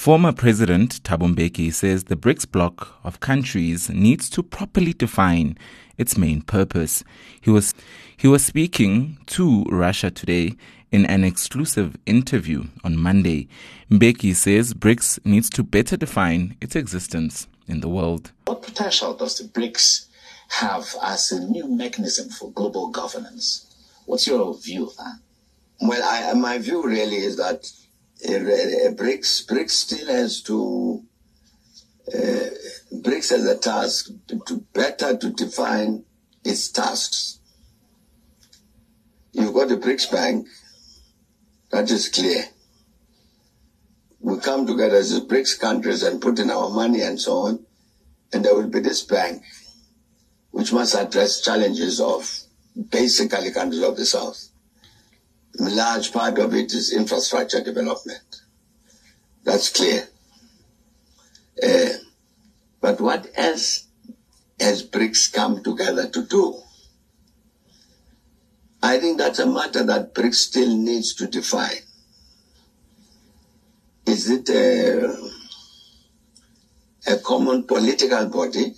Former President Thabo Mbeki says the BRICS bloc of countries needs to properly define its main purpose. He was he was speaking to Russia today in an exclusive interview on Monday. Mbeki says BRICS needs to better define its existence in the world. What potential does the BRICS have as a new mechanism for global governance? What's your view of that? Well, I, my view really is that Eh, eh, eh, BRICS, BRICS still has to, uh, BRICS has a task to, to better to define its tasks. You've got the BRICS Bank, that is clear. We come together as BRICS countries and put in our money and so on, and there will be this bank which must address challenges of basically countries of the South. A large part of it is infrastructure development. That's clear. Uh, but what else has BRICS come together to do? I think that's a matter that BRICS still needs to define. Is it a, a common political body?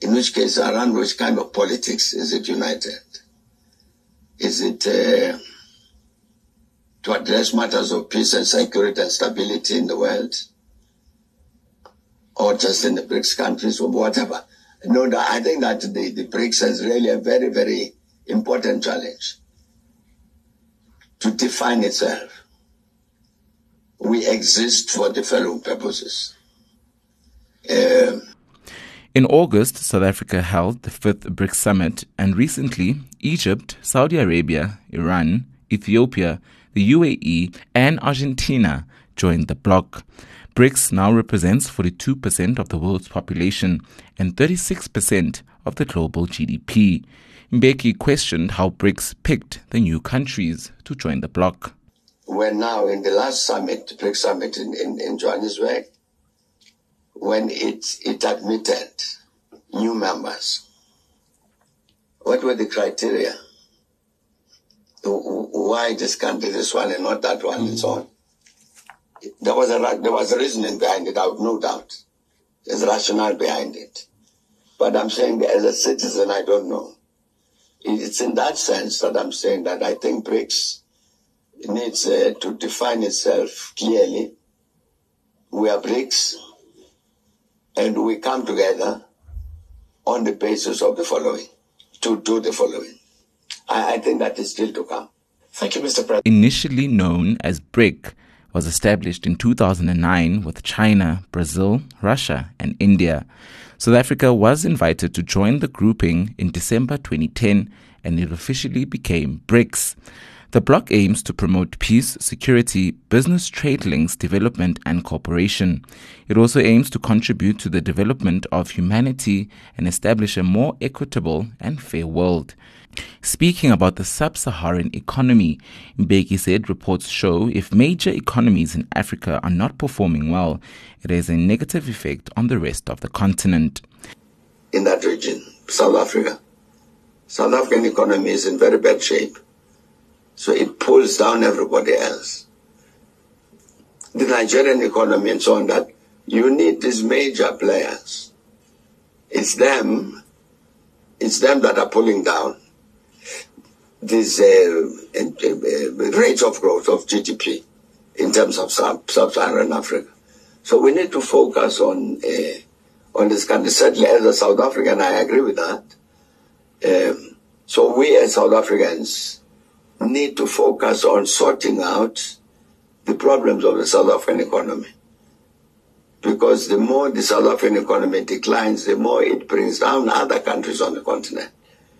In which case, around which kind of politics is it united? Is it uh, to address matters of peace and security and stability in the world? Or just in the BRICS countries or whatever? No, no I think that the, the BRICS is really a very, very important challenge to define itself. We exist for the following purposes. In August, South Africa held the fifth BRICS summit, and recently, Egypt, Saudi Arabia, Iran, Ethiopia, the UAE, and Argentina joined the bloc. BRICS now represents 42% of the world's population and 36% of the global GDP. Mbeki questioned how BRICS picked the new countries to join the bloc. We're now in the last summit, the BRICS summit in, in, in Johannesburg, when it, it admitted new members. What were the criteria? Why this country, this one, and not that one, mm-hmm. and so on? There was a there was a reasoning behind it. I have no doubt. There's rationale behind it. But I'm saying, as a citizen, I don't know. It's in that sense that I'm saying that I think BRICS needs uh, to define itself clearly. We are BRICS and we come together on the basis of the following, to do the following. I, I think that is still to come. Thank you, Mr. President. Initially known as BRIC, was established in 2009 with China, Brazil, Russia, and India. South Africa was invited to join the grouping in December 2010 and it officially became BRICS. The bloc aims to promote peace, security, business trade links, development, and cooperation. It also aims to contribute to the development of humanity and establish a more equitable and fair world. Speaking about the sub Saharan economy, Mbeki said reports show if major economies in Africa are not performing well, it has a negative effect on the rest of the continent. In that region, South Africa, South African economy is in very bad shape. So it pulls down everybody else. The Nigerian economy and so on that you need these major players. It's them, it's them that are pulling down this uh, uh, rate of growth of GDP in terms of sub-Saharan Africa. So we need to focus on uh, on this country. Certainly, as a South African, I agree with that. Um, so we as South Africans need to focus on sorting out the problems of the South African economy. Because the more the South African economy declines, the more it brings down other countries on the continent.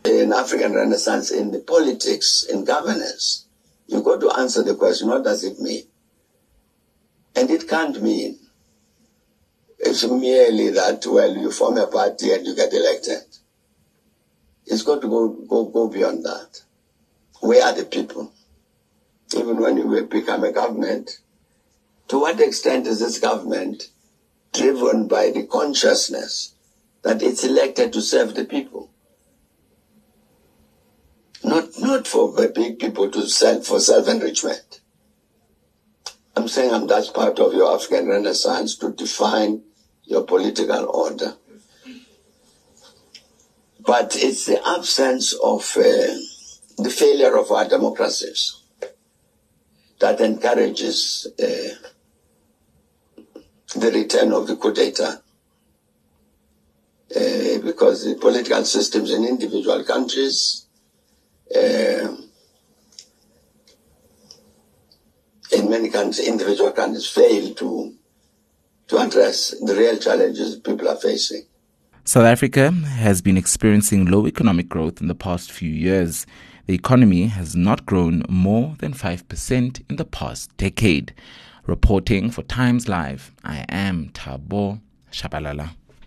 In African Renaissance, in the politics, in governance, you've got to answer the question, what does it mean? And it can't mean it's merely that, well, you form a party and you get elected. It's got to go, go, go beyond that. We are the people. Even when you become a government, to what extent is this government driven by the consciousness that it's elected to serve the people? Not, not for the big people to sell for self-enrichment. I'm saying I'm that's part of your African Renaissance to define your political order. But it's the absence of uh, the failure of our democracies that encourages uh, the return of the coup d'etat. Uh, because the political systems in individual countries uh, in many countries, individual countries fail to to address the real challenges people are facing. South Africa has been experiencing low economic growth in the past few years. The economy has not grown more than 5% in the past decade. Reporting for Times Live, I am Tabo Shabalala.